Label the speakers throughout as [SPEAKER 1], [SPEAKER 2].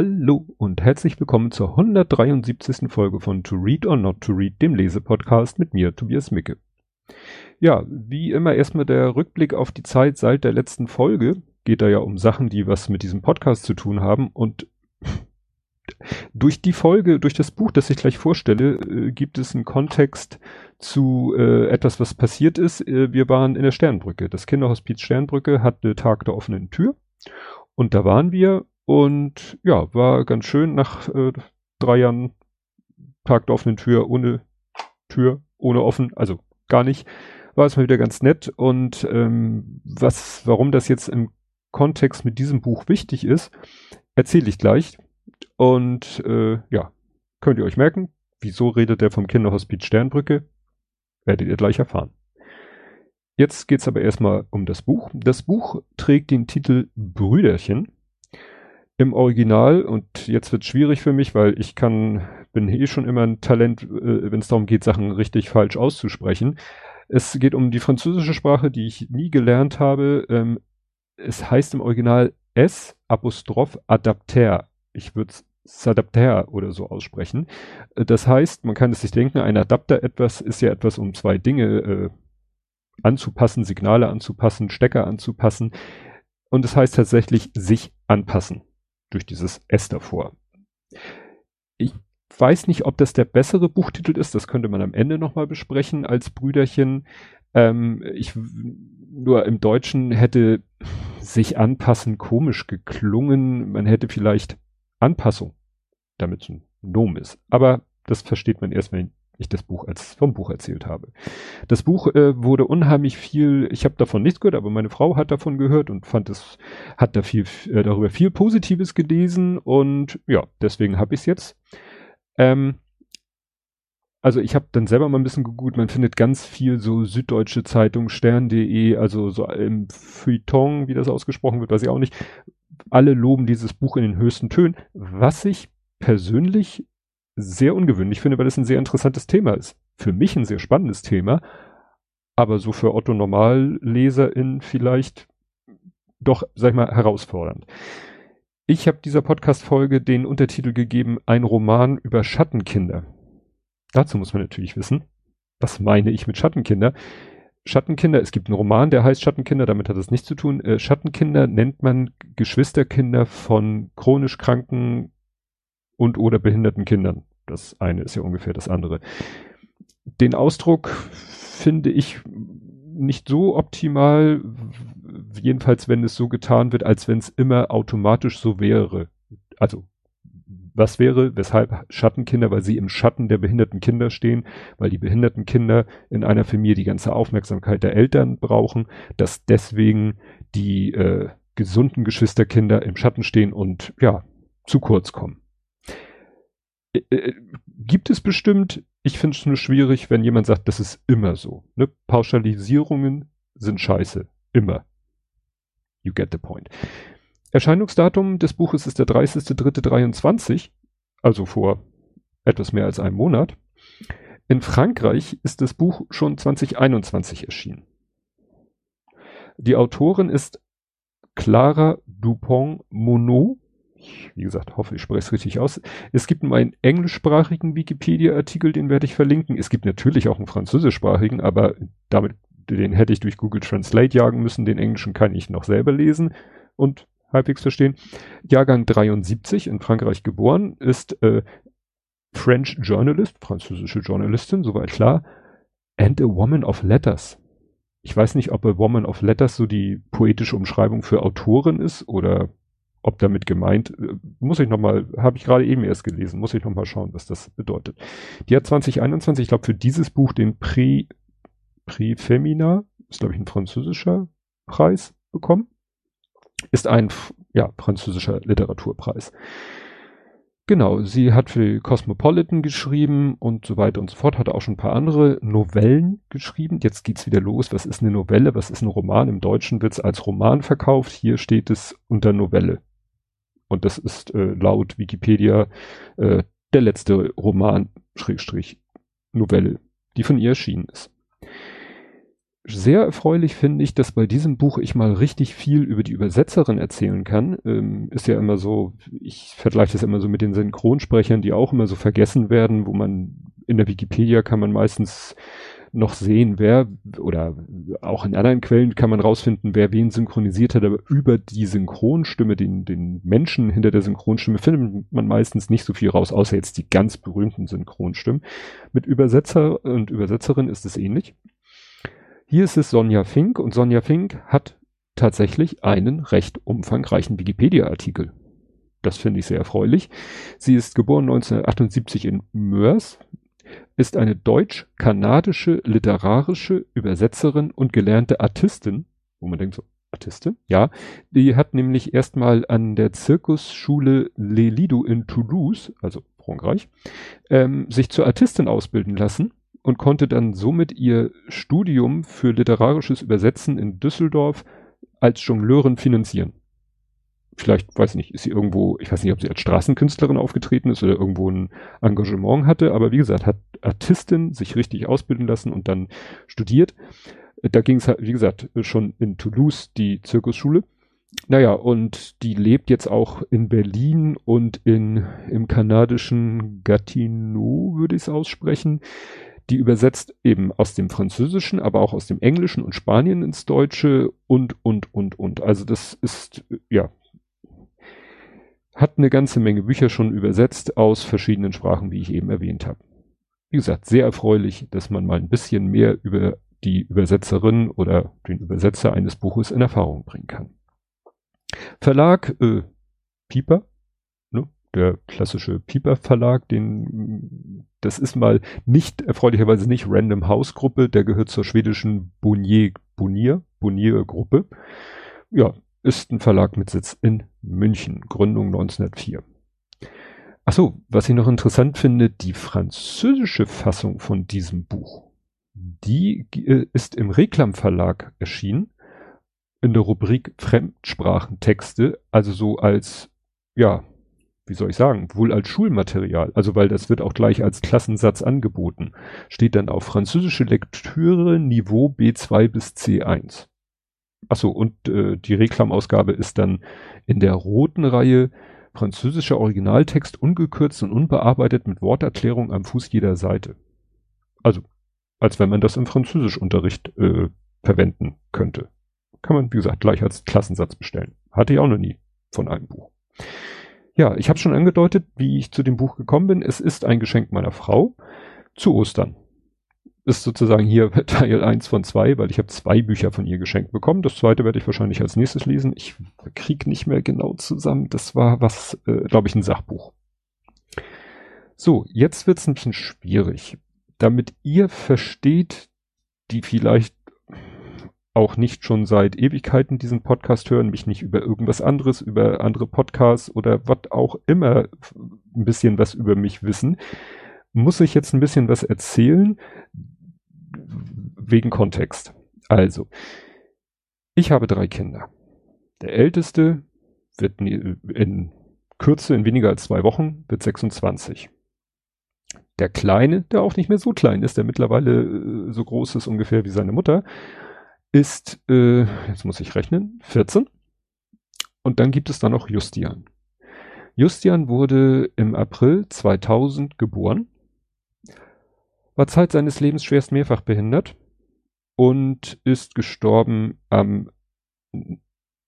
[SPEAKER 1] Hallo und herzlich willkommen zur 173. Folge von To Read or Not to Read, dem Lesepodcast mit mir, Tobias Micke. Ja, wie immer erstmal der Rückblick auf die Zeit seit der letzten Folge. Geht da ja um Sachen, die was mit diesem Podcast zu tun haben und durch die Folge, durch das Buch, das ich gleich vorstelle, äh, gibt es einen Kontext zu äh, etwas, was passiert ist. Äh, wir waren in der Sternbrücke. Das Kinderhospiz Sternbrücke hatte Tag der offenen Tür. Und da waren wir und ja, war ganz schön nach äh, drei Jahren Tag der offenen Tür ohne Tür, ohne offen, also gar nicht, war es mal wieder ganz nett. Und ähm, was, warum das jetzt im Kontext mit diesem Buch wichtig ist, erzähle ich gleich. Und äh, ja, könnt ihr euch merken, wieso redet er vom Kinderhospiz Sternbrücke? Werdet ihr gleich erfahren. Jetzt geht's aber erstmal um das Buch. Das Buch trägt den Titel Brüderchen im Original und jetzt wird schwierig für mich, weil ich kann, bin eh schon immer ein Talent, äh, wenn es darum geht, Sachen richtig falsch auszusprechen. Es geht um die französische Sprache, die ich nie gelernt habe. Ähm, es heißt im Original S Apostroph Adapter. Ich würde Adapter oder so aussprechen. Äh, das heißt, man kann es sich denken, ein Adapter etwas ist ja etwas, um zwei Dinge äh, anzupassen, Signale anzupassen, Stecker anzupassen. Und es heißt tatsächlich sich anpassen durch dieses S davor. Ich weiß nicht, ob das der bessere Buchtitel ist, das könnte man am Ende nochmal besprechen als Brüderchen. Ähm, ich, nur im Deutschen hätte sich anpassen komisch geklungen. Man hätte vielleicht Anpassung, damit es ein Nomen ist. Aber das versteht man erst, wenn ich das Buch als vom Buch erzählt habe. Das Buch äh, wurde unheimlich viel, ich habe davon nichts gehört, aber meine Frau hat davon gehört und fand es, hat da viel äh, darüber viel Positives gelesen und ja, deswegen habe ich es jetzt. Ähm, also ich habe dann selber mal ein bisschen gegoogelt, man findet ganz viel so süddeutsche Zeitung, stern.de, also so im Feuilleton, wie das ausgesprochen wird, weiß ich auch nicht. Alle loben dieses Buch in den höchsten Tönen, was ich persönlich sehr ungewöhnlich finde, weil es ein sehr interessantes Thema ist. Für mich ein sehr spannendes Thema, aber so für Otto Normalleserin vielleicht doch, sag ich mal, herausfordernd. Ich habe dieser Podcast-Folge den Untertitel gegeben, ein Roman über Schattenkinder. Dazu muss man natürlich wissen, was meine ich mit Schattenkinder? Schattenkinder, es gibt einen Roman, der heißt Schattenkinder, damit hat es nichts zu tun. Äh, Schattenkinder nennt man Geschwisterkinder von chronisch kranken und oder behinderten Kindern. Das eine ist ja ungefähr das andere. Den Ausdruck finde ich nicht so optimal, jedenfalls wenn es so getan wird, als wenn es immer automatisch so wäre. Also was wäre, weshalb Schattenkinder, weil sie im Schatten der behinderten Kinder stehen, weil die behinderten Kinder in einer Familie die ganze Aufmerksamkeit der Eltern brauchen, dass deswegen die äh, gesunden Geschwisterkinder im Schatten stehen und ja, zu kurz kommen. Äh, äh, gibt es bestimmt, ich finde es nur schwierig, wenn jemand sagt, das ist immer so. Ne? Pauschalisierungen sind scheiße. Immer. You get the point. Erscheinungsdatum des Buches ist der 30.03.23, also vor etwas mehr als einem Monat. In Frankreich ist das Buch schon 2021 erschienen. Die Autorin ist Clara Dupont-Monod ich, wie gesagt, hoffe, ich spreche es richtig aus. Es gibt einen englischsprachigen Wikipedia-Artikel, den werde ich verlinken. Es gibt natürlich auch einen französischsprachigen, aber damit, den hätte ich durch Google Translate jagen müssen. Den englischen kann ich noch selber lesen und halbwegs verstehen. Jahrgang 73, in Frankreich geboren, ist äh, French Journalist, französische Journalistin, soweit klar, and a woman of letters. Ich weiß nicht, ob a woman of letters so die poetische Umschreibung für Autorin ist oder ob damit gemeint, äh, muss ich nochmal, habe ich gerade eben erst gelesen, muss ich nochmal schauen, was das bedeutet. Die hat 2021, ich glaube, für dieses Buch den Prix, Prix Femina, ist glaube ich ein französischer Preis bekommen. Ist ein, ja, französischer Literaturpreis. Genau, sie hat für Cosmopolitan geschrieben und so weiter und so fort, hat auch schon ein paar andere Novellen geschrieben. Jetzt geht's wieder los. Was ist eine Novelle? Was ist ein Roman? Im Deutschen wird's als Roman verkauft. Hier steht es unter Novelle. Und das ist äh, laut Wikipedia äh, der letzte Roman, Schrägstrich, Novelle, die von ihr erschienen ist. sehr erfreulich finde ich, dass bei diesem Buch ich mal richtig viel über die Übersetzerin erzählen kann. Ähm, ist ja immer so, ich vergleiche das immer so mit den Synchronsprechern, die auch immer so vergessen werden, wo man in der Wikipedia kann man meistens noch sehen, wer oder auch in anderen Quellen kann man rausfinden, wer wen synchronisiert hat, aber über die Synchronstimme, den, den Menschen hinter der Synchronstimme findet man meistens nicht so viel raus, außer jetzt die ganz berühmten Synchronstimmen. Mit Übersetzer und Übersetzerin ist es ähnlich. Hier ist es Sonja Fink und Sonja Fink hat tatsächlich einen recht umfangreichen Wikipedia-Artikel. Das finde ich sehr erfreulich. Sie ist geboren 1978 in Mörs, ist eine deutsch-kanadische literarische Übersetzerin und gelernte Artistin, wo man denkt so, Artistin? Ja, die hat nämlich erstmal an der Zirkusschule Le Lido in Toulouse, also Frankreich, ähm, sich zur Artistin ausbilden lassen und konnte dann somit ihr Studium für literarisches Übersetzen in Düsseldorf als Jongleurin finanzieren. Vielleicht, weiß nicht, ist sie irgendwo, ich weiß nicht, ob sie als Straßenkünstlerin aufgetreten ist oder irgendwo ein Engagement hatte, aber wie gesagt, hat Artistin sich richtig ausbilden lassen und dann studiert. Da ging es, halt, wie gesagt, schon in Toulouse die Zirkusschule. Naja, und die lebt jetzt auch in Berlin und in, im kanadischen Gatineau, würde ich es aussprechen die übersetzt eben aus dem Französischen, aber auch aus dem Englischen und Spanien ins Deutsche und, und, und, und. Also das ist, ja, hat eine ganze Menge Bücher schon übersetzt aus verschiedenen Sprachen, wie ich eben erwähnt habe. Wie gesagt, sehr erfreulich, dass man mal ein bisschen mehr über die Übersetzerin oder den Übersetzer eines Buches in Erfahrung bringen kann. Verlag äh, Pieper, der klassische Pieper Verlag, den, das ist mal nicht, erfreulicherweise nicht Random House Gruppe, der gehört zur schwedischen Bonnier, Bonnier, Bonnier Gruppe. Ja, ist ein Verlag mit Sitz in München, Gründung 1904. Achso, was ich noch interessant finde, die französische Fassung von diesem Buch, die äh, ist im Reklam Verlag erschienen, in der Rubrik Fremdsprachentexte, also so als, ja, wie soll ich sagen, wohl als Schulmaterial, also weil das wird auch gleich als Klassensatz angeboten, steht dann auf französische Lektüre Niveau B2 bis C1. Achso, und äh, die Reklamausgabe ist dann in der roten Reihe französischer Originaltext ungekürzt und unbearbeitet mit Worterklärung am Fuß jeder Seite. Also, als wenn man das im Französischunterricht äh, verwenden könnte. Kann man, wie gesagt, gleich als Klassensatz bestellen. Hatte ich auch noch nie von einem Buch. Ja, ich habe schon angedeutet, wie ich zu dem Buch gekommen bin. Es ist ein Geschenk meiner Frau zu Ostern. Ist sozusagen hier Teil 1 von 2, weil ich habe zwei Bücher von ihr geschenkt bekommen. Das zweite werde ich wahrscheinlich als nächstes lesen. Ich krieg nicht mehr genau zusammen. Das war was, äh, glaube ich, ein Sachbuch. So, jetzt wird's ein bisschen schwierig. Damit ihr versteht, die vielleicht auch nicht schon seit Ewigkeiten diesen Podcast hören, mich nicht über irgendwas anderes, über andere Podcasts oder was auch immer ein bisschen was über mich wissen, muss ich jetzt ein bisschen was erzählen wegen Kontext. Also, ich habe drei Kinder. Der älteste wird in Kürze, in weniger als zwei Wochen, wird 26. Der Kleine, der auch nicht mehr so klein ist, der mittlerweile äh, so groß ist ungefähr wie seine Mutter, ist, äh, jetzt muss ich rechnen, 14. Und dann gibt es da noch Justian. Justian wurde im April 2000 geboren, war Zeit seines Lebens schwerst mehrfach behindert und ist gestorben am,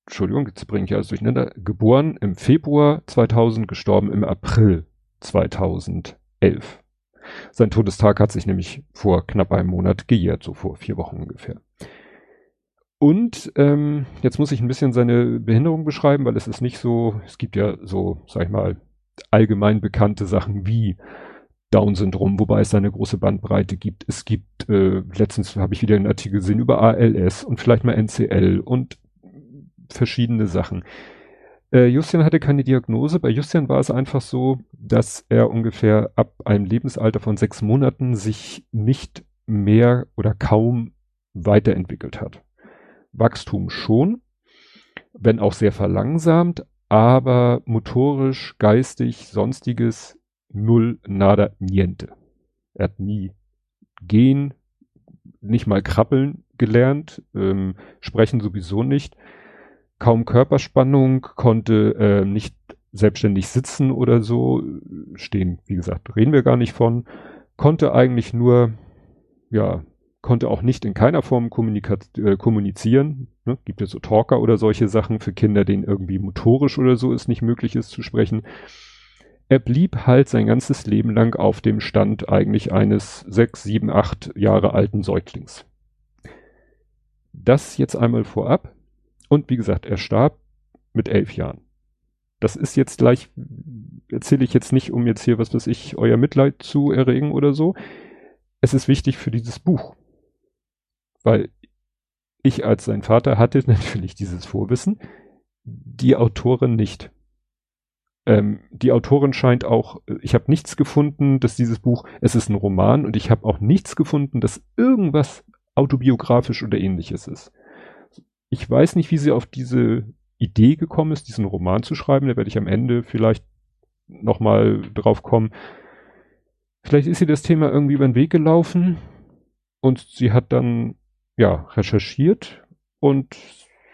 [SPEAKER 1] Entschuldigung, jetzt bringe ich alles durcheinander, geboren im Februar 2000, gestorben im April 2011. Sein Todestag hat sich nämlich vor knapp einem Monat gejährt, so vor vier Wochen ungefähr. Und ähm, jetzt muss ich ein bisschen seine Behinderung beschreiben, weil es ist nicht so, es gibt ja so, sag ich mal, allgemein bekannte Sachen wie Down-Syndrom, wobei es eine große Bandbreite gibt. Es gibt, äh, letztens habe ich wieder einen Artikel gesehen über ALS und vielleicht mal NCL und verschiedene Sachen. Äh, Justian hatte keine Diagnose. Bei Justian war es einfach so, dass er ungefähr ab einem Lebensalter von sechs Monaten sich nicht mehr oder kaum weiterentwickelt hat. Wachstum schon, wenn auch sehr verlangsamt, aber motorisch, geistig, sonstiges null, nada, niente. Er hat nie gehen, nicht mal krabbeln gelernt, ähm, sprechen sowieso nicht, kaum Körperspannung, konnte äh, nicht selbstständig sitzen oder so, stehen, wie gesagt, reden wir gar nicht von, konnte eigentlich nur, ja, konnte auch nicht in keiner Form äh, kommunizieren. Ne? Gibt es so Talker oder solche Sachen für Kinder, denen irgendwie motorisch oder so es nicht möglich ist zu sprechen. Er blieb halt sein ganzes Leben lang auf dem Stand eigentlich eines sechs, sieben, acht Jahre alten Säuglings. Das jetzt einmal vorab. Und wie gesagt, er starb mit elf Jahren. Das ist jetzt gleich, erzähle ich jetzt nicht, um jetzt hier, was weiß ich, euer Mitleid zu erregen oder so. Es ist wichtig für dieses Buch. Weil ich als sein Vater hatte natürlich dieses Vorwissen, die Autorin nicht. Ähm, die Autorin scheint auch, ich habe nichts gefunden, dass dieses Buch, es ist ein Roman und ich habe auch nichts gefunden, dass irgendwas autobiografisch oder ähnliches ist. Ich weiß nicht, wie sie auf diese Idee gekommen ist, diesen Roman zu schreiben. Da werde ich am Ende vielleicht nochmal drauf kommen. Vielleicht ist ihr das Thema irgendwie über den Weg gelaufen und sie hat dann ja recherchiert und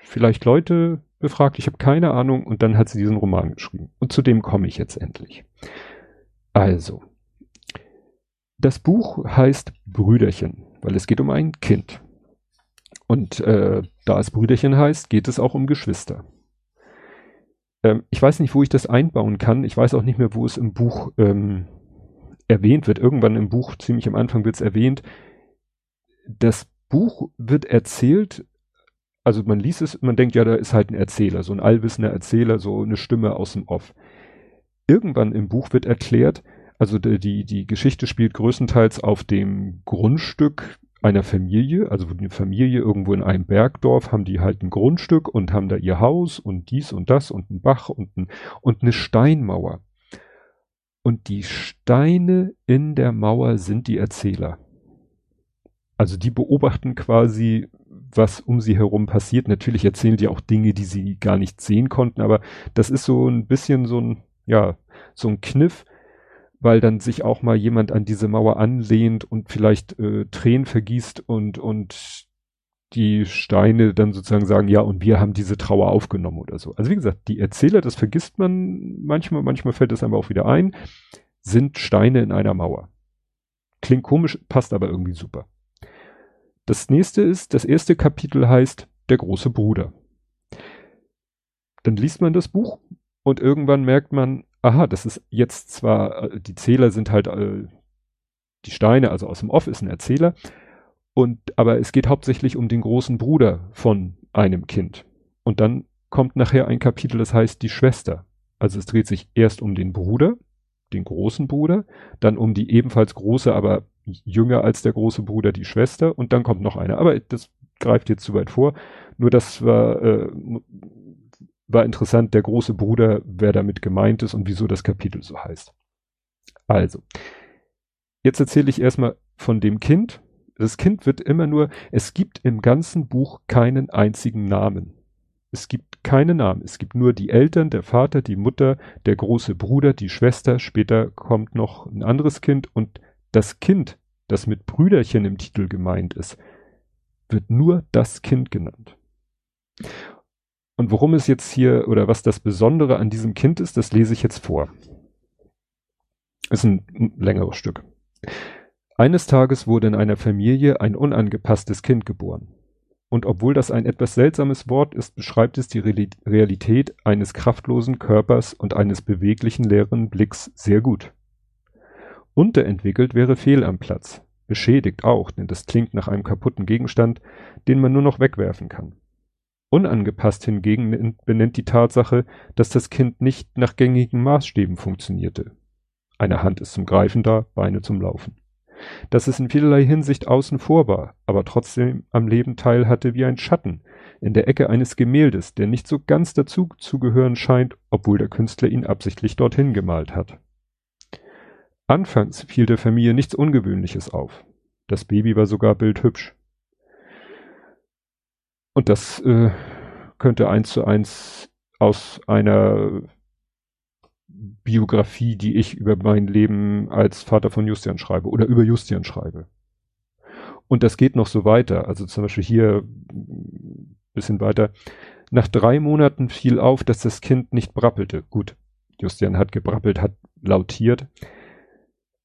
[SPEAKER 1] vielleicht Leute befragt. Ich habe keine Ahnung und dann hat sie diesen Roman geschrieben. Und zu dem komme ich jetzt endlich. Also, das Buch heißt Brüderchen, weil es geht um ein Kind. Und äh, da es Brüderchen heißt, geht es auch um Geschwister. Ähm, ich weiß nicht, wo ich das einbauen kann. Ich weiß auch nicht mehr, wo es im Buch ähm, erwähnt wird. Irgendwann im Buch, ziemlich am Anfang wird es erwähnt. Das Buch wird erzählt, also man liest es, man denkt, ja, da ist halt ein Erzähler, so ein allwissender Erzähler, so eine Stimme aus dem Off. Irgendwann im Buch wird erklärt, also die, die Geschichte spielt größtenteils auf dem Grundstück einer Familie, also eine Familie irgendwo in einem Bergdorf, haben die halt ein Grundstück und haben da ihr Haus und dies und das und ein Bach und, ein, und eine Steinmauer. Und die Steine in der Mauer sind die Erzähler. Also die beobachten quasi, was um sie herum passiert. Natürlich erzählen die auch Dinge, die sie gar nicht sehen konnten, aber das ist so ein bisschen so ein, ja, so ein Kniff, weil dann sich auch mal jemand an diese Mauer anlehnt und vielleicht äh, Tränen vergießt und, und die Steine dann sozusagen sagen, ja, und wir haben diese Trauer aufgenommen oder so. Also wie gesagt, die Erzähler, das vergisst man manchmal, manchmal fällt es aber auch wieder ein, sind Steine in einer Mauer. Klingt komisch, passt aber irgendwie super. Das nächste ist, das erste Kapitel heißt Der große Bruder. Dann liest man das Buch und irgendwann merkt man, aha, das ist jetzt zwar, äh, die Zähler sind halt äh, die Steine, also aus dem Off ist ein Erzähler, und aber es geht hauptsächlich um den großen Bruder von einem Kind. Und dann kommt nachher ein Kapitel, das heißt die Schwester. Also es dreht sich erst um den Bruder, den großen Bruder, dann um die ebenfalls große, aber jünger als der große Bruder, die Schwester, und dann kommt noch eine. Aber das greift jetzt zu weit vor. Nur das war äh, war interessant, der große Bruder, wer damit gemeint ist und wieso das Kapitel so heißt. Also, jetzt erzähle ich erstmal von dem Kind. Das Kind wird immer nur, es gibt im ganzen Buch keinen einzigen Namen. Es gibt keine Namen. Es gibt nur die Eltern, der Vater, die Mutter, der große Bruder, die Schwester. Später kommt noch ein anderes Kind und das Kind, das mit Brüderchen im Titel gemeint ist, wird nur das Kind genannt. Und worum es jetzt hier oder was das Besondere an diesem Kind ist, das lese ich jetzt vor. Ist ein längeres Stück. Eines Tages wurde in einer Familie ein unangepasstes Kind geboren. Und obwohl das ein etwas seltsames Wort ist, beschreibt es die Realität eines kraftlosen Körpers und eines beweglichen leeren Blicks sehr gut. Unterentwickelt wäre fehl am Platz. Beschädigt auch, denn das klingt nach einem kaputten Gegenstand, den man nur noch wegwerfen kann. Unangepasst hingegen benennt die Tatsache, dass das Kind nicht nach gängigen Maßstäben funktionierte. Eine Hand ist zum Greifen da, Beine zum Laufen. Dass es in vielerlei Hinsicht außen vor war, aber trotzdem am Leben teilhatte wie ein Schatten in der Ecke eines Gemäldes, der nicht so ganz dazu zu gehören scheint, obwohl der Künstler ihn absichtlich dorthin gemalt hat. Anfangs fiel der Familie nichts Ungewöhnliches auf. Das Baby war sogar bildhübsch. Und das äh, könnte eins zu eins aus einer Biografie, die ich über mein Leben als Vater von Justian schreibe oder über Justian schreibe. Und das geht noch so weiter. Also zum Beispiel hier bisschen weiter. Nach drei Monaten fiel auf, dass das Kind nicht brappelte. Gut, Justian hat gebrappelt, hat lautiert.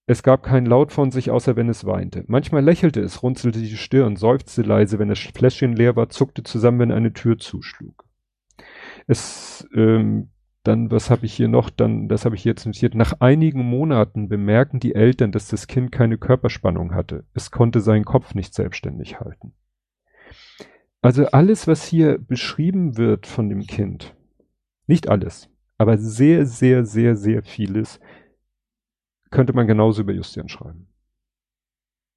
[SPEAKER 1] Es gab keinen Laut von sich, außer wenn es weinte. Manchmal lächelte es, runzelte die Stirn, seufzte leise, wenn das Fläschchen leer war, zuckte zusammen, wenn eine Tür zuschlug. Es, ähm, dann, was habe ich hier noch? Dann, das habe ich jetzt notiert. Nach einigen Monaten bemerken die Eltern, dass das Kind keine Körperspannung hatte. Es konnte seinen Kopf nicht selbstständig halten. Also alles, was hier beschrieben wird von dem Kind, nicht alles, aber sehr, sehr, sehr, sehr vieles, könnte man genauso über Justian schreiben.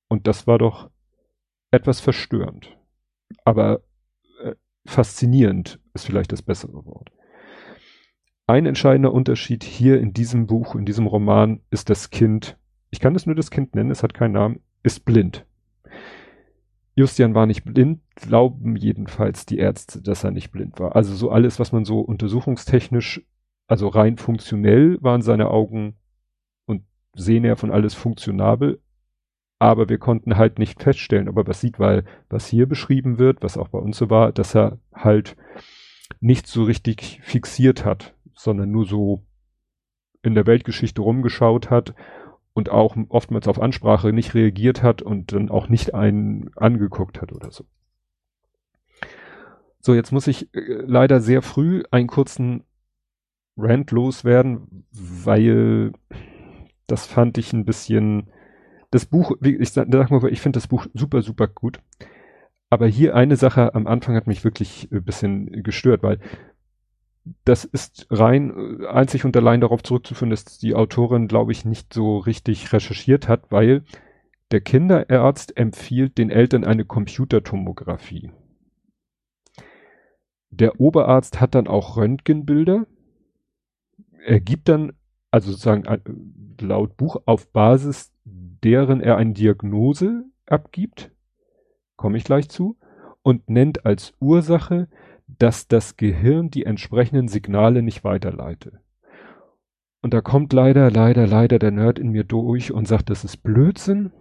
[SPEAKER 1] Und das war doch etwas verstörend. Aber äh, faszinierend ist vielleicht das bessere Wort. Ein entscheidender Unterschied hier in diesem Buch, in diesem Roman, ist das Kind, ich kann es nur das Kind nennen, es hat keinen Namen, ist blind. Justian war nicht blind, glauben jedenfalls die Ärzte, dass er nicht blind war. Also so alles, was man so untersuchungstechnisch, also rein funktionell waren seine Augen und sehen ja von alles funktionabel. Aber wir konnten halt nicht feststellen, ob er was sieht, weil was hier beschrieben wird, was auch bei uns so war, dass er halt nicht so richtig fixiert hat, sondern nur so in der Weltgeschichte rumgeschaut hat und auch oftmals auf Ansprache nicht reagiert hat und dann auch nicht einen angeguckt hat oder so. So, jetzt muss ich äh, leider sehr früh einen kurzen Rant loswerden, weil das fand ich ein bisschen, das Buch, ich sag, mal, ich finde das Buch super, super gut. Aber hier eine Sache am Anfang hat mich wirklich ein bisschen gestört, weil das ist rein äh, einzig und allein darauf zurückzuführen, dass die Autorin, glaube ich, nicht so richtig recherchiert hat, weil der Kinderarzt empfiehlt den Eltern eine Computertomographie. Der Oberarzt hat dann auch Röntgenbilder. Er gibt dann, also sozusagen äh, laut Buch, auf Basis deren er eine Diagnose abgibt, komme ich gleich zu, und nennt als Ursache dass das Gehirn die entsprechenden Signale nicht weiterleite. Und da kommt leider, leider, leider der Nerd in mir durch und sagt, das ist Blödsinn,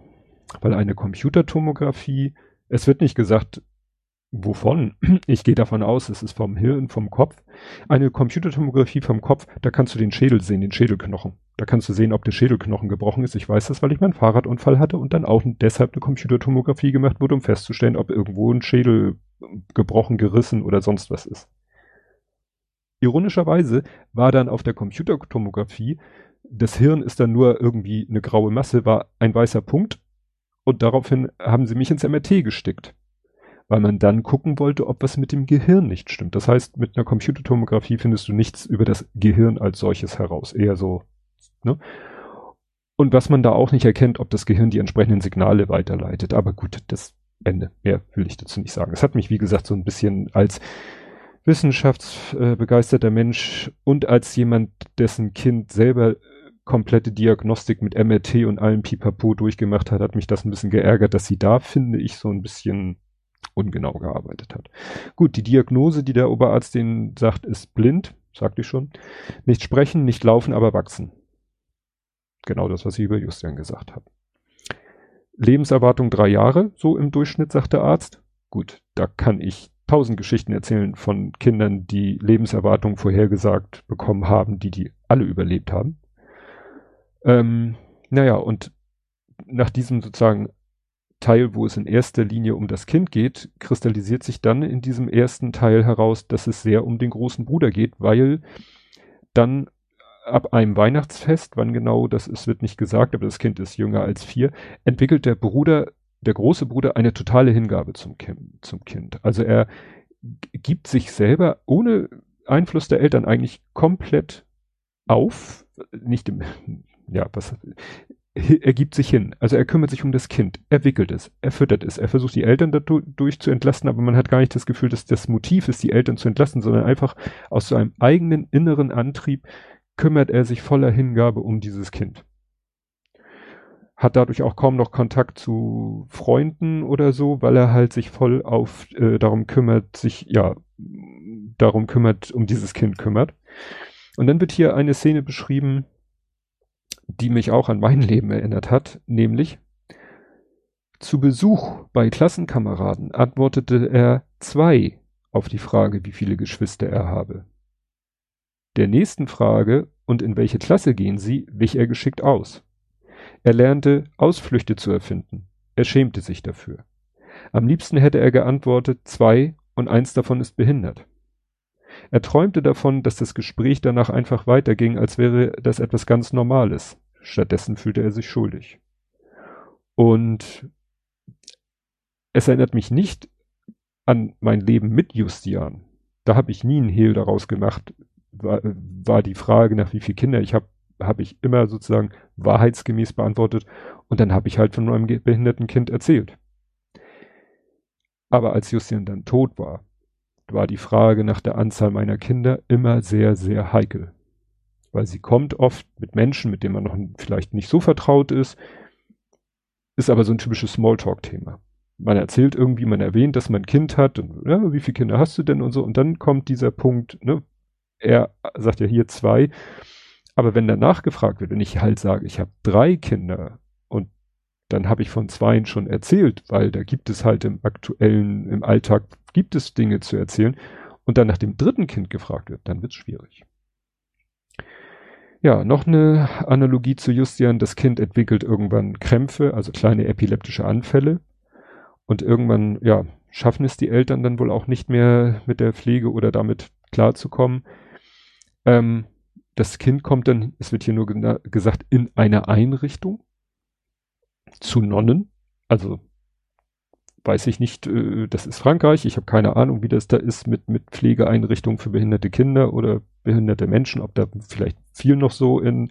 [SPEAKER 1] weil eine Computertomographie, es wird nicht gesagt, Wovon? Ich gehe davon aus, es ist vom Hirn, vom Kopf. Eine Computertomographie vom Kopf, da kannst du den Schädel sehen, den Schädelknochen. Da kannst du sehen, ob der Schädelknochen gebrochen ist. Ich weiß das, weil ich meinen Fahrradunfall hatte und dann auch deshalb eine Computertomographie gemacht wurde, um festzustellen, ob irgendwo ein Schädel gebrochen, gerissen oder sonst was ist. Ironischerweise war dann auf der Computertomographie, das Hirn ist dann nur irgendwie eine graue Masse, war ein weißer Punkt und daraufhin haben sie mich ins MRT gestickt weil man dann gucken wollte, ob was mit dem Gehirn nicht stimmt. Das heißt, mit einer Computertomographie findest du nichts über das Gehirn als solches heraus. Eher so, ne? Und was man da auch nicht erkennt, ob das Gehirn die entsprechenden Signale weiterleitet. Aber gut, das Ende. Mehr will ich dazu nicht sagen. Es hat mich, wie gesagt, so ein bisschen als wissenschaftsbegeisterter Mensch und als jemand, dessen Kind selber komplette Diagnostik mit MRT und allem Pipapo durchgemacht hat, hat mich das ein bisschen geärgert, dass sie da, finde ich, so ein bisschen ungenau gearbeitet hat. Gut, die Diagnose, die der Oberarzt denen sagt, ist blind, sagte ich schon. Nicht sprechen, nicht laufen, aber wachsen. Genau das, was ich über Justian gesagt habe. Lebenserwartung drei Jahre, so im Durchschnitt, sagt der Arzt. Gut, da kann ich tausend Geschichten erzählen von Kindern, die Lebenserwartung vorhergesagt bekommen haben, die die alle überlebt haben. Ähm, naja, und nach diesem sozusagen Teil, wo es in erster Linie um das Kind geht, kristallisiert sich dann in diesem ersten Teil heraus, dass es sehr um den großen Bruder geht, weil dann ab einem Weihnachtsfest, wann genau das ist, wird nicht gesagt, aber das Kind ist jünger als vier, entwickelt der Bruder, der große Bruder eine totale Hingabe zum zum Kind. Also er gibt sich selber ohne Einfluss der Eltern eigentlich komplett auf, nicht im, ja, was, er gibt sich hin. Also er kümmert sich um das Kind. Er wickelt es. Er füttert es. Er versucht die Eltern dadurch zu entlasten, aber man hat gar nicht das Gefühl, dass das Motiv ist, die Eltern zu entlasten, sondern einfach aus seinem eigenen inneren Antrieb kümmert er sich voller Hingabe um dieses Kind. Hat dadurch auch kaum noch Kontakt zu Freunden oder so, weil er halt sich voll auf äh, darum kümmert, sich ja darum kümmert, um dieses Kind kümmert. Und dann wird hier eine Szene beschrieben, die mich auch an mein Leben erinnert hat, nämlich Zu Besuch bei Klassenkameraden antwortete er zwei auf die Frage, wie viele Geschwister er habe. Der nächsten Frage, und in welche Klasse gehen Sie, wich er geschickt aus. Er lernte, Ausflüchte zu erfinden. Er schämte sich dafür. Am liebsten hätte er geantwortet, zwei und eins davon ist behindert. Er träumte davon, dass das Gespräch danach einfach weiterging, als wäre das etwas ganz Normales. Stattdessen fühlte er sich schuldig. Und es erinnert mich nicht an mein Leben mit Justian. Da habe ich nie einen Hehl daraus gemacht. War, war die Frage, nach wie viele Kinder ich habe, habe ich immer sozusagen wahrheitsgemäß beantwortet. Und dann habe ich halt von meinem behinderten Kind erzählt. Aber als Justian dann tot war, war die Frage nach der Anzahl meiner Kinder immer sehr, sehr heikel. Weil sie kommt oft mit Menschen, mit denen man noch vielleicht nicht so vertraut ist, ist aber so ein typisches Smalltalk-Thema. Man erzählt irgendwie, man erwähnt, dass man ein Kind hat und ja, wie viele Kinder hast du denn und so. Und dann kommt dieser Punkt, ne, er sagt ja hier zwei. Aber wenn danach gefragt wird, wenn ich halt sage, ich habe drei Kinder dann habe ich von zweien schon erzählt, weil da gibt es halt im aktuellen, im Alltag gibt es Dinge zu erzählen und dann nach dem dritten Kind gefragt wird, dann wird es schwierig. Ja, noch eine Analogie zu Justian. Das Kind entwickelt irgendwann Krämpfe, also kleine epileptische Anfälle. Und irgendwann, ja, schaffen es die Eltern dann wohl auch nicht mehr mit der Pflege oder damit klarzukommen. Ähm, das Kind kommt dann, es wird hier nur gesagt, in eine Einrichtung zu Nonnen. Also weiß ich nicht, äh, das ist Frankreich, ich habe keine Ahnung, wie das da ist mit, mit Pflegeeinrichtungen für behinderte Kinder oder behinderte Menschen, ob da vielleicht viel noch so in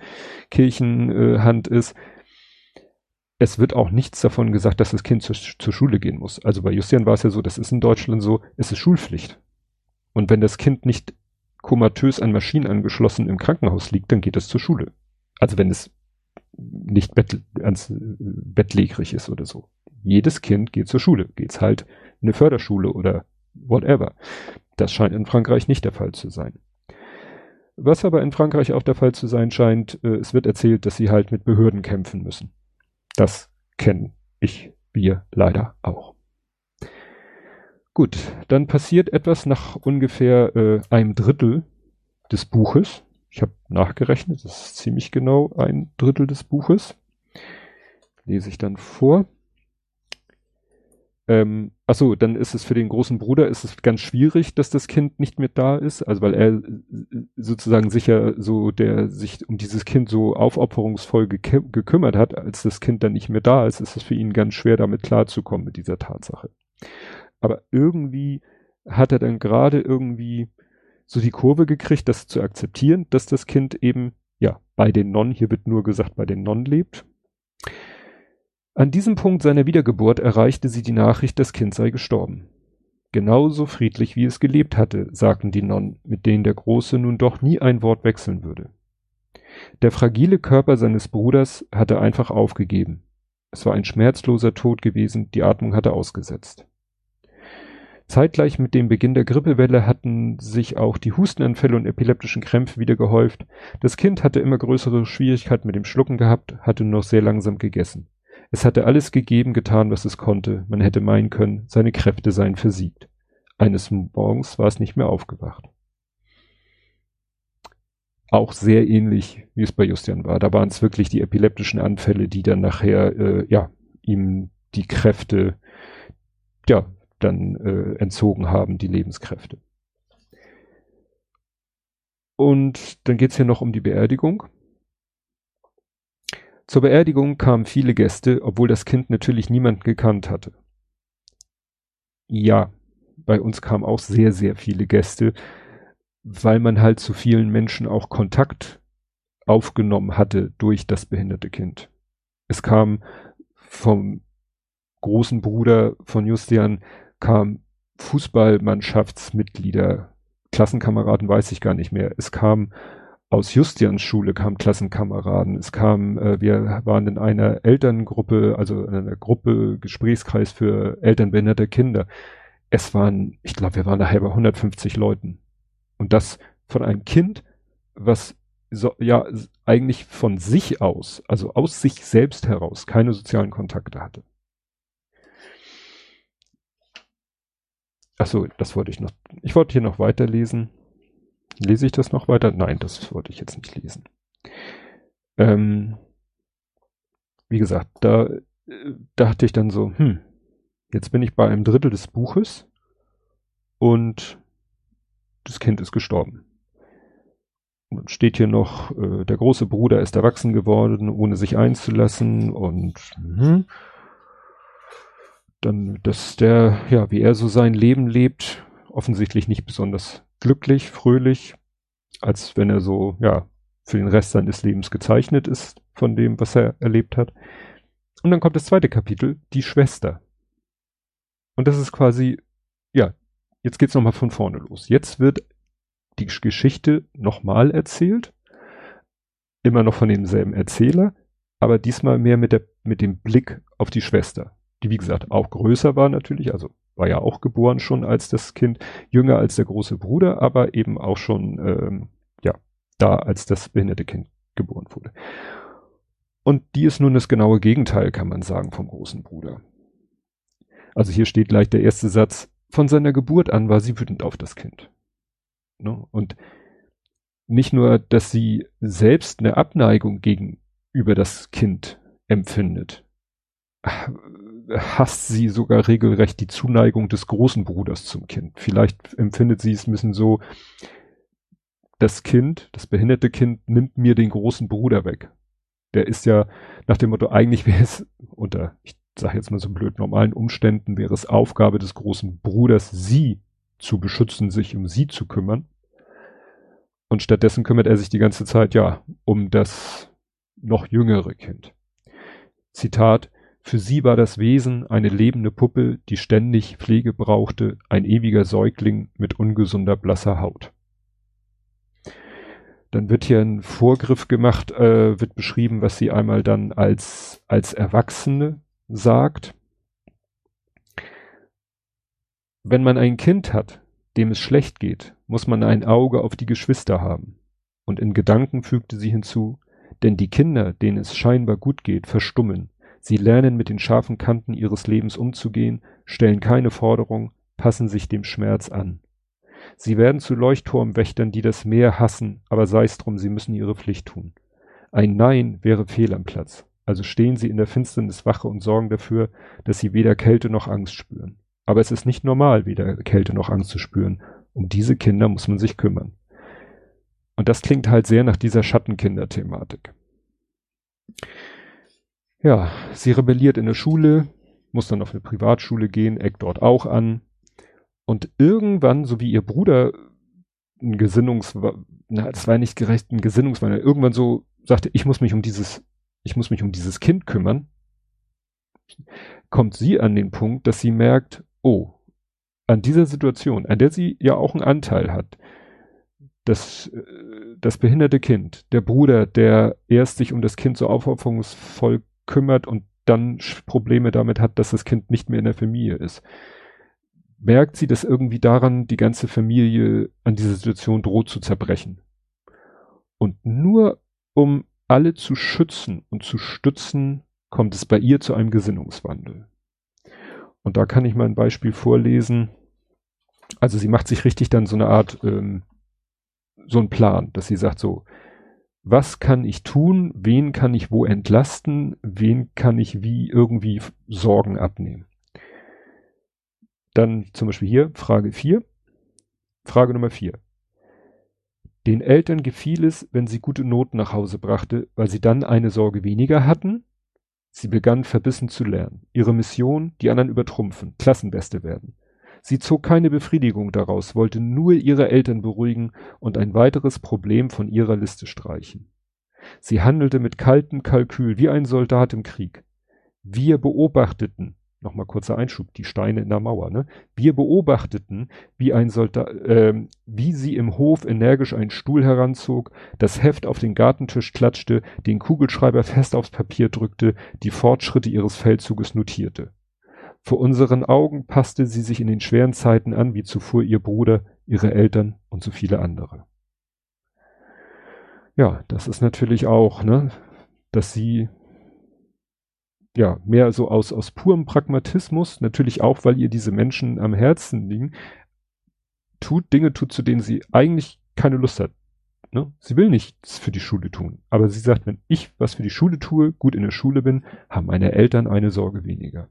[SPEAKER 1] Kirchenhand äh, ist. Es wird auch nichts davon gesagt, dass das Kind zur, zur Schule gehen muss. Also bei Justian war es ja so, das ist in Deutschland so, es ist Schulpflicht. Und wenn das Kind nicht komatös an Maschinen angeschlossen im Krankenhaus liegt, dann geht es zur Schule. Also wenn es nicht bett, ans, bettlägerig ist oder so jedes Kind geht zur Schule, geht's halt in eine Förderschule oder whatever. Das scheint in Frankreich nicht der Fall zu sein. Was aber in Frankreich auch der Fall zu sein scheint, äh, es wird erzählt, dass sie halt mit Behörden kämpfen müssen. Das kennen ich, wir leider auch. Gut, dann passiert etwas nach ungefähr äh, einem Drittel des Buches. Ich habe nachgerechnet, das ist ziemlich genau ein Drittel des Buches. Lese ich dann vor. Ähm, achso, dann ist es für den großen Bruder ist es ganz schwierig, dass das Kind nicht mehr da ist, also weil er äh, sozusagen sicher so der sich um dieses Kind so aufopferungsvoll gekü gekümmert hat, als das Kind dann nicht mehr da ist, ist es für ihn ganz schwer damit klarzukommen mit dieser Tatsache. Aber irgendwie hat er dann gerade irgendwie so die Kurve gekriegt, das zu akzeptieren, dass das Kind eben ja bei den Nonnen, hier wird nur gesagt, bei den Nonnen lebt an diesem Punkt seiner Wiedergeburt erreichte sie die Nachricht, das Kind sei gestorben. Genauso friedlich wie es gelebt hatte, sagten die Nonnen, mit denen der Große nun doch nie ein Wort wechseln würde. Der fragile Körper seines Bruders hatte einfach aufgegeben. Es war ein schmerzloser Tod gewesen, die Atmung hatte ausgesetzt. Zeitgleich mit dem Beginn der Grippewelle hatten sich auch die Hustenanfälle und epileptischen Krämpfe wieder gehäuft. Das Kind hatte immer größere Schwierigkeiten mit dem Schlucken gehabt, hatte nur noch sehr langsam gegessen. Es hatte alles gegeben, getan, was es konnte. Man hätte meinen können, seine Kräfte seien versiegt. Eines Morgens war es nicht mehr aufgewacht. Auch sehr ähnlich, wie es bei Justian war. Da waren es wirklich die epileptischen Anfälle, die dann nachher, äh, ja, ihm die Kräfte, ja, dann äh, entzogen haben, die Lebenskräfte. Und dann geht's hier noch um die Beerdigung. Zur Beerdigung kamen viele Gäste, obwohl das Kind natürlich niemanden gekannt hatte. Ja, bei uns kamen auch sehr, sehr viele Gäste, weil man halt zu vielen Menschen auch Kontakt aufgenommen hatte durch das behinderte Kind. Es kam vom großen Bruder von Justian, kam Fußballmannschaftsmitglieder, Klassenkameraden weiß ich gar nicht mehr. Es kam aus Justians Schule kamen Klassenkameraden. Es kam, äh, wir waren in einer Elterngruppe, also in einer Gruppe, Gesprächskreis für Elternbehinderte Kinder. Es waren, ich glaube, wir waren nachher bei 150 Leuten. Und das von einem Kind, was so, ja eigentlich von sich aus, also aus sich selbst heraus, keine sozialen Kontakte hatte. Ach so, das wollte ich noch, ich wollte hier noch weiterlesen. Lese ich das noch weiter? Nein, das wollte ich jetzt nicht lesen. Ähm, wie gesagt, da äh, dachte ich dann so, hm, jetzt bin ich bei einem Drittel des Buches und das Kind ist gestorben. Und steht hier noch, äh, der große Bruder ist erwachsen geworden, ohne sich einzulassen und hm, dann, dass der, ja, wie er so sein Leben lebt, offensichtlich nicht besonders glücklich, fröhlich, als wenn er so, ja, für den Rest seines Lebens gezeichnet ist von dem, was er erlebt hat. Und dann kommt das zweite Kapitel, die Schwester. Und das ist quasi, ja, jetzt geht's nochmal von vorne los. Jetzt wird die Geschichte nochmal erzählt. Immer noch von demselben Erzähler, aber diesmal mehr mit der, mit dem Blick auf die Schwester. Die, wie gesagt, auch größer war natürlich, also war ja auch geboren schon als das Kind, jünger als der große Bruder, aber eben auch schon, ähm, ja, da als das behinderte Kind geboren wurde. Und die ist nun das genaue Gegenteil, kann man sagen, vom großen Bruder. Also hier steht gleich der erste Satz, von seiner Geburt an war sie wütend auf das Kind. Ne? Und nicht nur, dass sie selbst eine Abneigung gegenüber das Kind empfindet, hasst sie sogar regelrecht die Zuneigung des großen Bruders zum Kind. Vielleicht empfindet sie es ein bisschen so, das Kind, das behinderte Kind nimmt mir den großen Bruder weg. Der ist ja nach dem Motto, eigentlich wäre es unter, ich sage jetzt mal so blöd, normalen Umständen wäre es Aufgabe des großen Bruders, sie zu beschützen, sich um sie zu kümmern. Und stattdessen kümmert er sich die ganze Zeit, ja, um das noch jüngere Kind. Zitat, für sie war das Wesen eine lebende Puppe, die ständig Pflege brauchte, ein ewiger Säugling mit ungesunder blasser Haut. Dann wird hier ein Vorgriff gemacht, äh, wird beschrieben, was sie einmal dann als, als Erwachsene sagt. Wenn man ein Kind hat, dem es schlecht geht, muss man ein Auge auf die Geschwister haben. Und in Gedanken fügte sie hinzu, denn die Kinder, denen es scheinbar gut geht, verstummen. Sie lernen mit den scharfen Kanten ihres Lebens umzugehen, stellen keine Forderung, passen sich dem Schmerz an. Sie werden zu Leuchtturmwächtern, die das Meer hassen, aber sei's drum, sie müssen ihre Pflicht tun. Ein Nein wäre fehl am Platz. Also stehen sie in der Finsternis Wache und sorgen dafür, dass sie weder Kälte noch Angst spüren. Aber es ist nicht normal, weder Kälte noch Angst zu spüren. Um diese Kinder muss man sich kümmern. Und das klingt halt sehr nach dieser Schattenkinder-Thematik. Ja, sie rebelliert in der Schule, muss dann auf eine Privatschule gehen, eckt dort auch an. Und irgendwann, so wie ihr Bruder ein Gesinnungs, na, das war nicht gerecht, ein Gesinnungswandel, irgendwann so sagte, ich muss mich um dieses, ich muss mich um dieses Kind kümmern, kommt sie an den Punkt, dass sie merkt, oh, an dieser Situation, an der sie ja auch einen Anteil hat, das, äh, das behinderte Kind, der Bruder, der erst sich um das Kind so aufopferungsvoll kümmert und dann Probleme damit hat, dass das Kind nicht mehr in der Familie ist. Merkt sie, dass irgendwie daran die ganze Familie an dieser Situation droht zu zerbrechen. Und nur um alle zu schützen und zu stützen, kommt es bei ihr zu einem Gesinnungswandel. Und da kann ich mal ein Beispiel vorlesen. Also sie macht sich richtig dann so eine Art, ähm, so ein Plan, dass sie sagt so, was kann ich tun, wen kann ich wo entlasten, wen kann ich wie irgendwie Sorgen abnehmen. Dann zum Beispiel hier Frage 4. Frage Nummer 4. Den Eltern gefiel es, wenn sie gute Noten nach Hause brachte, weil sie dann eine Sorge weniger hatten. Sie begann verbissen zu lernen. Ihre Mission, die anderen übertrumpfen, Klassenbeste werden. Sie zog keine Befriedigung daraus, wollte nur ihre Eltern beruhigen und ein weiteres Problem von ihrer Liste streichen. Sie handelte mit kaltem Kalkül wie ein Soldat im Krieg. Wir beobachteten, nochmal kurzer Einschub, die Steine in der Mauer, ne? Wir beobachteten, wie ein Soldat, äh, wie sie im Hof energisch einen Stuhl heranzog, das Heft auf den Gartentisch klatschte, den Kugelschreiber fest aufs Papier drückte, die Fortschritte ihres Feldzuges notierte. Vor unseren Augen passte sie sich in den schweren Zeiten an, wie zuvor ihr Bruder, ihre Eltern und so viele andere. Ja, das ist natürlich auch, ne, dass sie ja, mehr so aus, aus purem Pragmatismus, natürlich auch, weil ihr diese Menschen am Herzen liegen, tut Dinge tut, zu denen sie eigentlich keine Lust hat. Ne? Sie will nichts für die Schule tun. Aber sie sagt, wenn ich was für die Schule tue, gut in der Schule bin, haben meine Eltern eine Sorge weniger.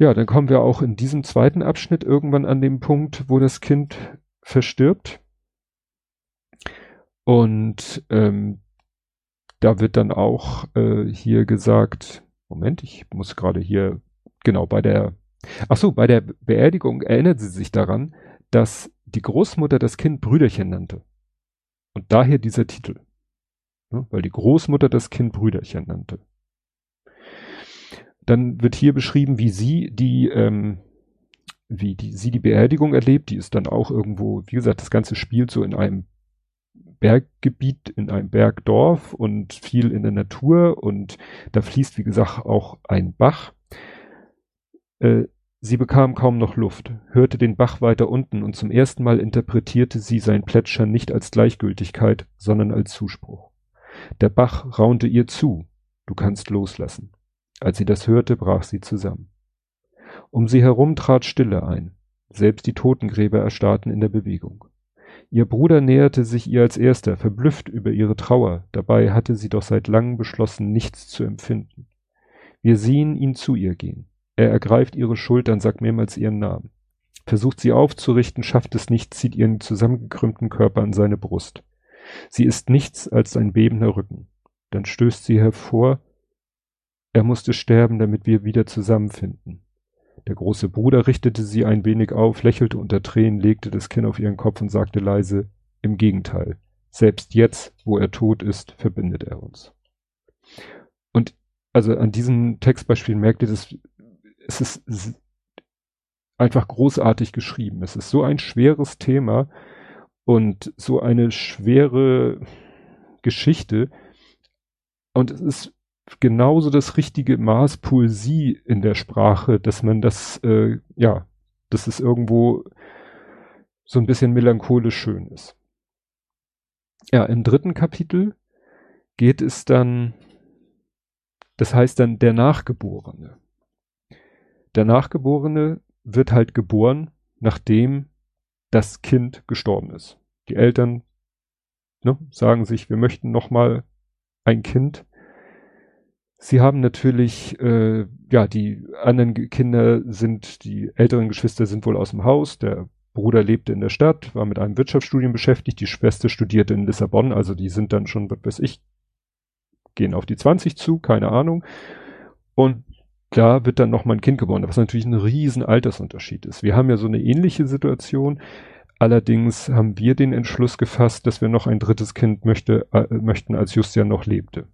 [SPEAKER 1] Ja, dann kommen wir auch in diesem zweiten Abschnitt irgendwann an den Punkt, wo das Kind verstirbt. Und ähm, da wird dann auch äh, hier gesagt, Moment, ich muss gerade hier, genau, bei der, ach so, bei der Beerdigung erinnert sie sich daran, dass die Großmutter das Kind Brüderchen nannte. Und daher dieser Titel. Ja, weil die Großmutter das Kind Brüderchen nannte. Dann wird hier beschrieben, wie sie die, ähm, wie die, sie die Beerdigung erlebt. Die ist dann auch irgendwo, wie gesagt, das ganze spielt so in einem Berggebiet, in einem Bergdorf und viel in der Natur und da fließt, wie gesagt, auch ein Bach. Äh, sie bekam kaum noch Luft, hörte den Bach weiter unten und zum ersten Mal interpretierte sie sein Plätschern nicht als Gleichgültigkeit, sondern als Zuspruch. Der Bach raunte ihr zu, du kannst loslassen. Als sie das hörte, brach sie zusammen. Um sie herum trat Stille ein. Selbst die Totengräber erstarrten in der Bewegung. Ihr Bruder näherte sich ihr als erster, verblüfft über ihre Trauer, dabei hatte sie doch seit langem beschlossen, nichts zu empfinden. Wir sehen ihn zu ihr gehen. Er ergreift ihre Schultern, sagt mehrmals ihren Namen. Versucht sie aufzurichten, schafft es nicht, zieht ihren zusammengekrümmten Körper an seine Brust. Sie ist nichts als ein bebender Rücken. Dann stößt sie hervor, er musste sterben, damit wir wieder zusammenfinden. Der große Bruder richtete sie ein wenig auf, lächelte unter Tränen, legte das Kinn auf ihren Kopf und sagte leise, im Gegenteil, selbst jetzt, wo er tot ist, verbindet er uns. Und also an diesem Textbeispiel merkt ihr, dass es ist einfach großartig geschrieben. Es ist so ein schweres Thema und so eine schwere Geschichte. Und es ist genauso das richtige Maß Poesie in der Sprache, dass man das, äh, ja, dass es irgendwo so ein bisschen melancholisch schön ist. Ja, im dritten Kapitel geht es dann, das heißt dann der Nachgeborene. Der Nachgeborene wird halt geboren, nachdem das Kind gestorben ist. Die Eltern ne, sagen sich, wir möchten noch mal ein Kind Sie haben natürlich, äh, ja, die anderen Kinder sind, die älteren Geschwister sind wohl aus dem Haus. Der Bruder lebte in der Stadt, war mit einem Wirtschaftsstudium beschäftigt. Die Schwester studierte in Lissabon, also die sind dann schon, was weiß ich, gehen auf die 20 zu, keine Ahnung. Und da wird dann noch mal ein Kind geboren, was natürlich ein riesen Altersunterschied ist. Wir haben ja so eine ähnliche Situation. Allerdings haben wir den Entschluss gefasst, dass wir noch ein drittes Kind möchte, äh, möchten, als Justian noch lebte.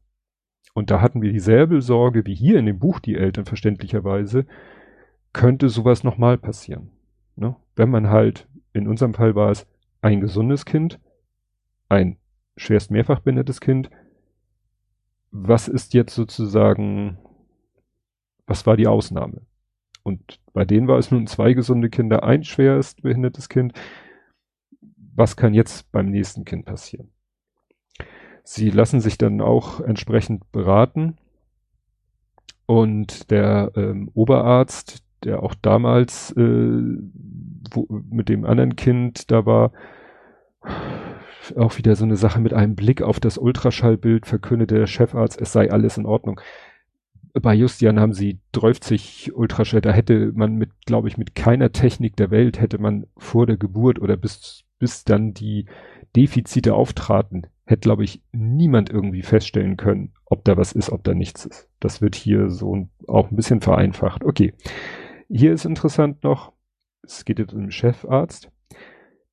[SPEAKER 1] Und da hatten wir dieselbe Sorge wie hier in dem Buch die Eltern verständlicherweise, könnte sowas nochmal passieren. Ne? Wenn man halt, in unserem Fall war es ein gesundes Kind, ein schwerst mehrfach behindertes Kind, was ist jetzt sozusagen, was war die Ausnahme? Und bei denen war es nun zwei gesunde Kinder, ein schwerst behindertes Kind. Was kann jetzt beim nächsten Kind passieren? Sie lassen sich dann auch entsprechend beraten. Und der ähm, Oberarzt, der auch damals äh, wo, mit dem anderen Kind da war, auch wieder so eine Sache mit einem Blick auf das Ultraschallbild verkündete der Chefarzt, es sei alles in Ordnung. Bei Justian haben sie 30 Ultraschall, da hätte man mit, glaube ich, mit keiner Technik der Welt hätte man vor der Geburt oder bis, bis dann die Defizite auftraten, hätte, glaube ich, niemand irgendwie feststellen können, ob da was ist, ob da nichts ist. Das wird hier so auch ein bisschen vereinfacht. Okay. Hier ist interessant noch, es geht jetzt um den Chefarzt.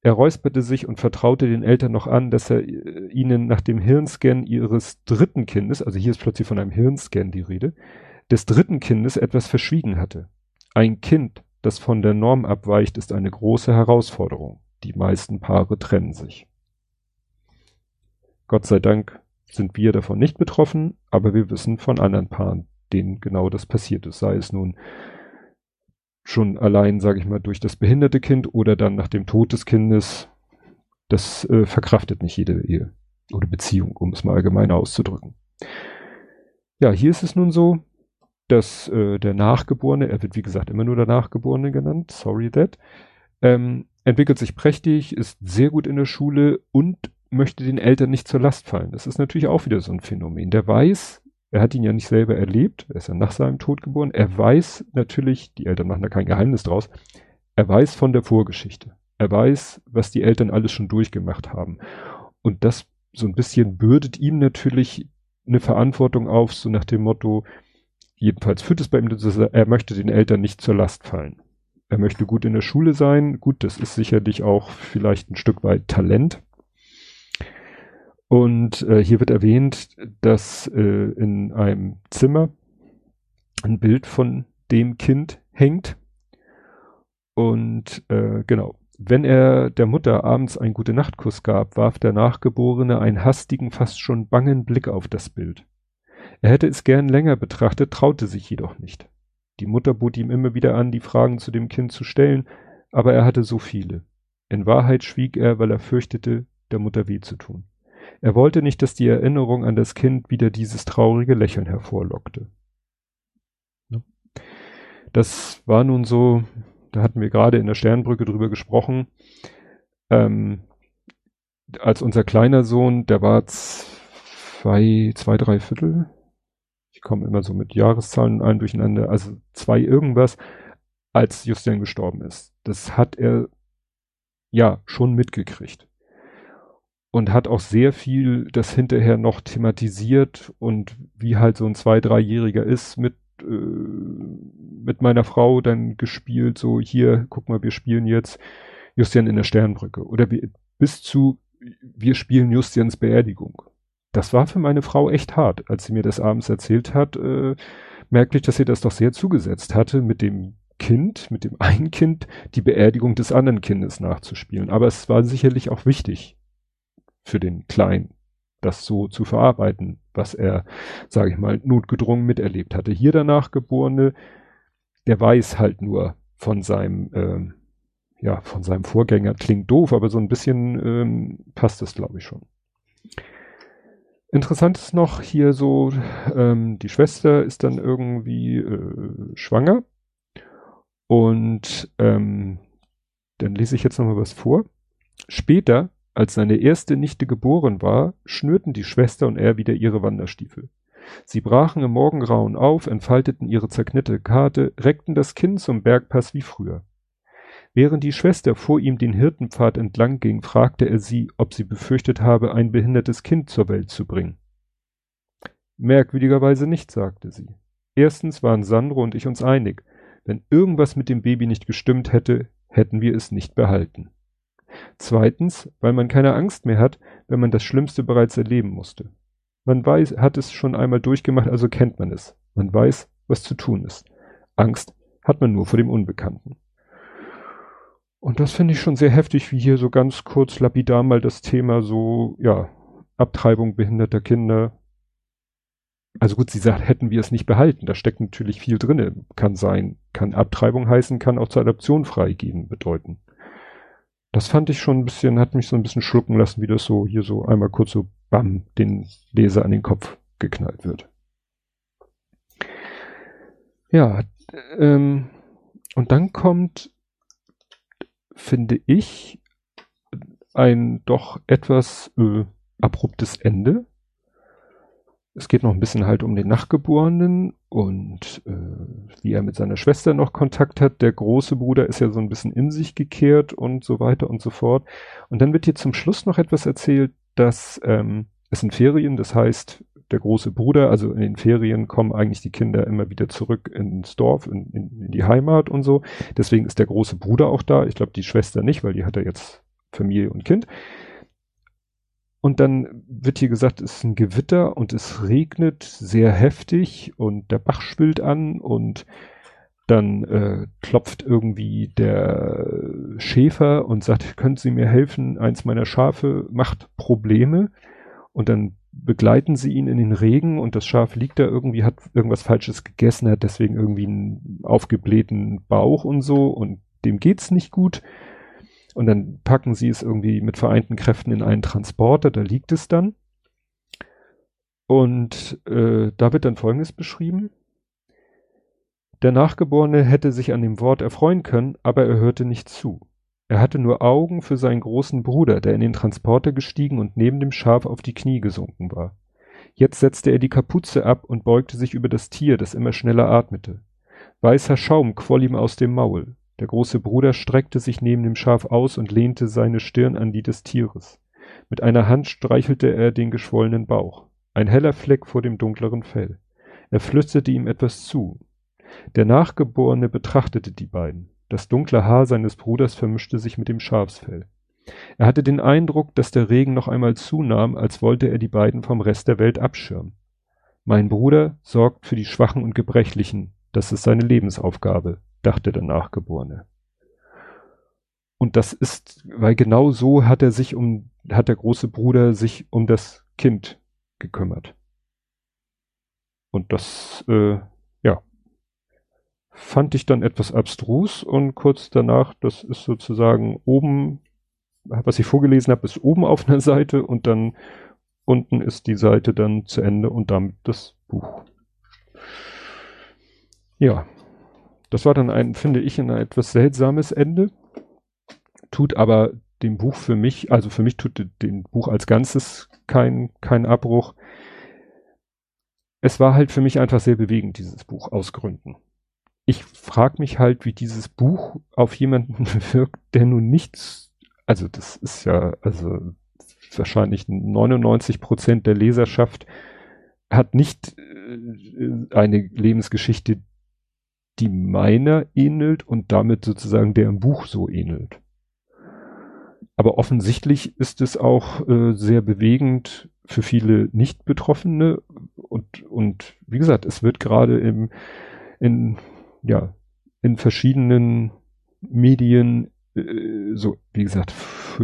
[SPEAKER 1] Er räusperte sich und vertraute den Eltern noch an, dass er äh, ihnen nach dem Hirnscan ihres dritten Kindes, also hier ist plötzlich von einem Hirnscan die Rede, des dritten Kindes etwas verschwiegen hatte. Ein Kind, das von der Norm abweicht, ist eine große Herausforderung. Die meisten Paare trennen sich. Gott sei Dank sind wir davon nicht betroffen, aber wir wissen von anderen Paaren, denen genau das passiert ist. Sei es nun schon allein, sage ich mal, durch das behinderte Kind oder dann nach dem Tod des Kindes. Das äh, verkraftet nicht jede Ehe oder Beziehung, um es mal allgemeiner auszudrücken. Ja, hier ist es nun so, dass äh, der Nachgeborene, er wird wie gesagt immer nur der Nachgeborene genannt, sorry that, ähm, entwickelt sich prächtig, ist sehr gut in der Schule und möchte den Eltern nicht zur Last fallen. Das ist natürlich auch wieder so ein Phänomen. Der weiß, er hat ihn ja nicht selber erlebt, er ist ja nach seinem Tod geboren, er weiß natürlich, die Eltern machen da kein Geheimnis draus, er weiß von der Vorgeschichte. Er weiß, was die Eltern alles schon durchgemacht haben. Und das so ein bisschen bürdet ihm natürlich eine Verantwortung auf, so nach dem Motto, jedenfalls führt es bei ihm, er möchte den Eltern nicht zur Last fallen. Er möchte gut in der Schule sein. Gut, das ist sicherlich auch vielleicht ein Stück weit Talent. Und äh, hier wird erwähnt, dass äh, in einem Zimmer ein Bild von dem Kind hängt. Und äh, genau, wenn er der Mutter abends einen gute Nachtkuss gab, warf der Nachgeborene einen hastigen, fast schon bangen Blick auf das Bild. Er hätte es gern länger betrachtet, traute sich jedoch nicht. Die Mutter bot ihm immer wieder an, die Fragen zu dem Kind zu stellen, aber er hatte so viele. In Wahrheit schwieg er, weil er fürchtete, der Mutter weh zu tun. Er wollte nicht, dass die Erinnerung an das Kind wieder dieses traurige Lächeln hervorlockte. Das war nun so, da hatten wir gerade in der Sternbrücke drüber gesprochen, ähm, als unser kleiner Sohn, der war zwei, zwei, drei Viertel, komme immer so mit Jahreszahlen allen durcheinander, also zwei irgendwas, als Justin gestorben ist. Das hat er ja schon mitgekriegt. Und hat auch sehr viel das hinterher noch thematisiert und wie halt so ein zwei-, dreijähriger ist mit, äh, mit meiner Frau dann gespielt, so hier, guck mal, wir spielen jetzt Justian in der Sternbrücke. Oder bis zu, wir spielen Justians Beerdigung das war für meine Frau echt hart. Als sie mir das abends erzählt hat, äh, merkte ich, dass sie das doch sehr zugesetzt hatte, mit dem Kind, mit dem einen Kind, die Beerdigung des anderen Kindes nachzuspielen. Aber es war sicherlich auch wichtig für den Kleinen, das so zu verarbeiten, was er, sage ich mal, notgedrungen miterlebt hatte. Hier danach Geborene, der weiß halt nur von seinem, ähm, ja, von seinem Vorgänger. Klingt doof, aber so ein bisschen ähm, passt es, glaube ich, schon. Interessant ist noch hier so, ähm, die Schwester ist dann irgendwie äh, schwanger und ähm, dann lese ich jetzt noch mal was vor. Später, als seine erste Nichte geboren war, schnürten die Schwester und er wieder ihre Wanderstiefel. Sie brachen im Morgengrauen auf, entfalteten ihre zerknitterte Karte, reckten das Kind zum Bergpass wie früher. Während die Schwester vor ihm den Hirtenpfad entlang ging, fragte er sie, ob sie befürchtet habe, ein behindertes Kind zur Welt zu bringen. Merkwürdigerweise nicht, sagte sie. Erstens waren Sandro und ich uns einig. Wenn irgendwas mit dem Baby nicht gestimmt hätte, hätten wir es nicht behalten. Zweitens, weil man keine Angst mehr hat, wenn man das Schlimmste bereits erleben musste. Man weiß, hat es schon einmal durchgemacht, also kennt man es. Man weiß, was zu tun ist. Angst hat man nur vor dem Unbekannten. Und das finde ich schon sehr heftig, wie hier so ganz kurz lapidar mal das Thema so, ja, Abtreibung behinderter Kinder. Also gut, sie sagt, hätten wir es nicht behalten. Da steckt natürlich viel drinne. Kann sein, kann Abtreibung heißen, kann auch zur Adoption freigeben bedeuten. Das fand ich schon ein bisschen, hat mich so ein bisschen schlucken lassen, wie das so hier so einmal kurz so bam, den Leser an den Kopf geknallt wird. Ja, ähm, und dann kommt finde ich, ein doch etwas äh, abruptes Ende. Es geht noch ein bisschen halt um den Nachgeborenen und äh, wie er mit seiner Schwester noch Kontakt hat. Der große Bruder ist ja so ein bisschen in sich gekehrt und so weiter und so fort. Und dann wird hier zum Schluss noch etwas erzählt, dass ähm, es sind Ferien, das heißt, der große Bruder, also in den Ferien kommen eigentlich die Kinder immer wieder zurück ins Dorf, in, in, in die Heimat und so. Deswegen ist der große Bruder auch da. Ich glaube, die Schwester nicht, weil die hat ja jetzt Familie und Kind. Und dann wird hier gesagt, es ist ein Gewitter und es regnet sehr heftig und der Bach schwillt an und dann äh, klopft irgendwie der Schäfer und sagt, können Sie mir helfen? Eins meiner Schafe macht Probleme. Und dann begleiten sie ihn in den Regen und das Schaf liegt da irgendwie, hat irgendwas Falsches gegessen, hat deswegen irgendwie einen aufgeblähten Bauch und so und dem geht's nicht gut. Und dann packen sie es irgendwie mit vereinten Kräften in einen Transporter, da liegt es dann. Und äh, da wird dann Folgendes beschrieben. Der Nachgeborene hätte sich an dem Wort erfreuen können, aber er hörte nicht zu. Er hatte nur Augen für seinen großen Bruder, der in den Transporter gestiegen und neben dem Schaf auf die Knie gesunken war. Jetzt setzte er die Kapuze ab und beugte sich über das Tier, das immer schneller atmete. Weißer Schaum quoll ihm aus dem Maul. Der große Bruder streckte sich neben dem Schaf aus und lehnte seine Stirn an die des Tieres. Mit einer Hand streichelte er den geschwollenen Bauch. Ein heller Fleck vor dem dunkleren Fell. Er flüsterte ihm etwas zu. Der Nachgeborene betrachtete die beiden. Das dunkle Haar seines Bruders vermischte sich mit dem Schafsfell. Er hatte den Eindruck, dass der Regen noch einmal zunahm, als wollte er die beiden vom Rest der Welt abschirmen. Mein Bruder sorgt für die Schwachen und Gebrechlichen, das ist seine Lebensaufgabe, dachte der Nachgeborene. Und das ist, weil genau so hat er sich um, hat der große Bruder sich um das Kind gekümmert. Und das, äh, ja, fand ich dann etwas abstrus und kurz danach, das ist sozusagen oben was ich vorgelesen habe, ist oben auf einer Seite und dann unten ist die Seite dann zu Ende und damit das Buch. Ja, das war dann ein, finde ich, ein etwas seltsames Ende. Tut aber dem Buch für mich, also für mich tut dem Buch als Ganzes kein, kein Abbruch. Es war halt für mich einfach sehr bewegend, dieses Buch, aus Gründen. Ich frage mich halt, wie dieses Buch auf jemanden wirkt, der nun nichts also das ist ja, also wahrscheinlich 99 Prozent der Leserschaft hat nicht äh, eine Lebensgeschichte, die meiner ähnelt und damit sozusagen der im Buch so ähnelt. Aber offensichtlich ist es auch äh, sehr bewegend für viele Nicht-Betroffene und, und wie gesagt, es wird gerade im, in, ja, in verschiedenen Medien äh, so, wie gesagt,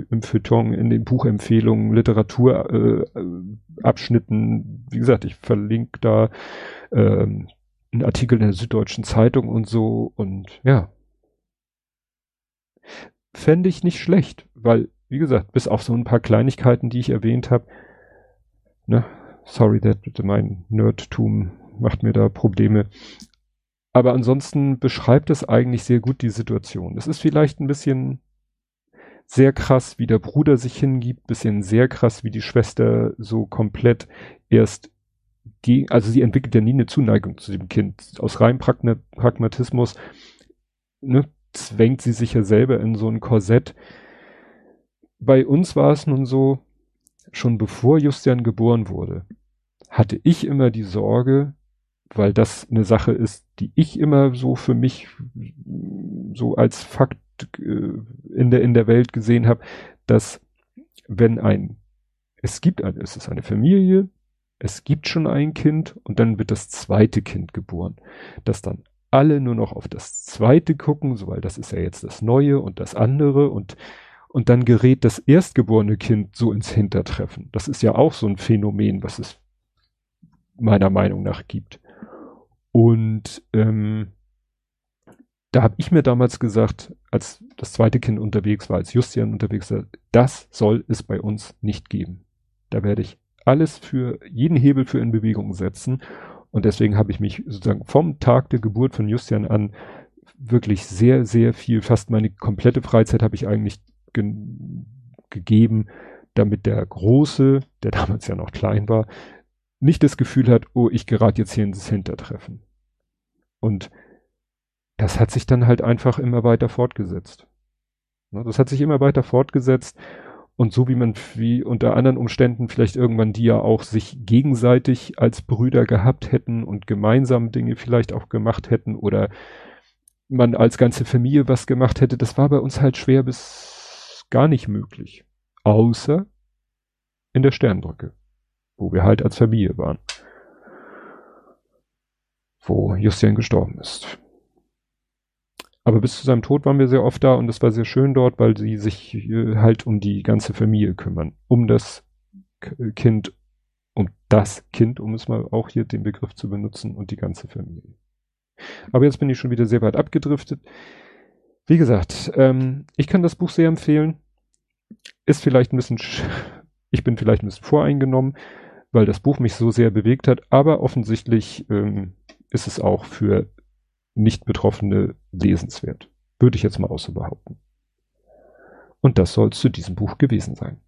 [SPEAKER 1] im Feuilleton, in den Buchempfehlungen, Literaturabschnitten, äh, wie gesagt, ich verlinke da ähm, einen Artikel in der Süddeutschen Zeitung und so und ja. Fände ich nicht schlecht, weil, wie gesagt, bis auf so ein paar Kleinigkeiten, die ich erwähnt habe, ne, sorry, that mein Nerdtum macht mir da Probleme. Aber ansonsten beschreibt es eigentlich sehr gut die Situation. Es ist vielleicht ein bisschen sehr krass, wie der Bruder sich hingibt, bisschen sehr krass, wie die Schwester so komplett erst also sie entwickelt ja nie eine Zuneigung zu dem Kind. Aus reinem Pragmatismus ne, zwängt sie sich ja selber in so ein Korsett. Bei uns war es nun so, schon bevor Justian geboren wurde, hatte ich immer die Sorge, weil das eine Sache ist, die ich immer so für mich so als Fakt äh, in der in der Welt gesehen habe, dass wenn ein es gibt ein, es ist eine Familie, es gibt schon ein Kind und dann wird das zweite Kind geboren, dass dann alle nur noch auf das zweite gucken, so weil das ist ja jetzt das Neue und das andere und und dann gerät das erstgeborene Kind so ins Hintertreffen. Das ist ja auch so ein Phänomen, was es meiner Meinung nach gibt. Und ähm, da habe ich mir damals gesagt, als das zweite Kind unterwegs war, als Justian unterwegs war, das soll es bei uns nicht geben. Da werde ich alles für jeden Hebel für in Bewegung setzen. Und deswegen habe ich mich sozusagen vom Tag der Geburt von Justian an wirklich sehr, sehr viel, fast meine komplette Freizeit habe ich eigentlich ge gegeben, damit der Große, der damals ja noch klein war, nicht das Gefühl hat, oh, ich gerate jetzt hier ins Hintertreffen. Und das hat sich dann halt einfach immer weiter fortgesetzt. Ne, das hat sich immer weiter fortgesetzt. Und so wie man wie unter anderen Umständen vielleicht irgendwann die ja auch sich gegenseitig als Brüder gehabt hätten und gemeinsam Dinge vielleicht auch gemacht hätten oder man als ganze Familie was gemacht hätte, das war bei uns halt schwer bis gar nicht möglich. Außer in der Sternbrücke wo wir halt als Familie waren. Wo Justian gestorben ist. Aber bis zu seinem Tod waren wir sehr oft da und es war sehr schön dort, weil sie sich äh, halt um die ganze Familie kümmern. Um das Kind, um das Kind, um es mal auch hier den Begriff zu benutzen und die ganze Familie. Aber jetzt bin ich schon wieder sehr weit abgedriftet. Wie gesagt, ähm, ich kann das Buch sehr empfehlen. Ist vielleicht ein bisschen, ich bin vielleicht ein bisschen voreingenommen weil das Buch mich so sehr bewegt hat. Aber offensichtlich ähm, ist es auch für Nicht-Betroffene lesenswert. Würde ich jetzt mal auch so behaupten. Und das soll es zu diesem Buch gewesen sein.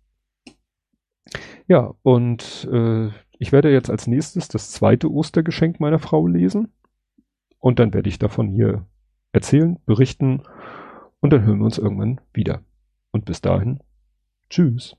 [SPEAKER 1] Ja, und äh, ich werde jetzt als nächstes das zweite Ostergeschenk meiner Frau lesen. Und dann werde ich davon hier erzählen, berichten. Und dann hören wir uns irgendwann wieder. Und bis dahin, tschüss.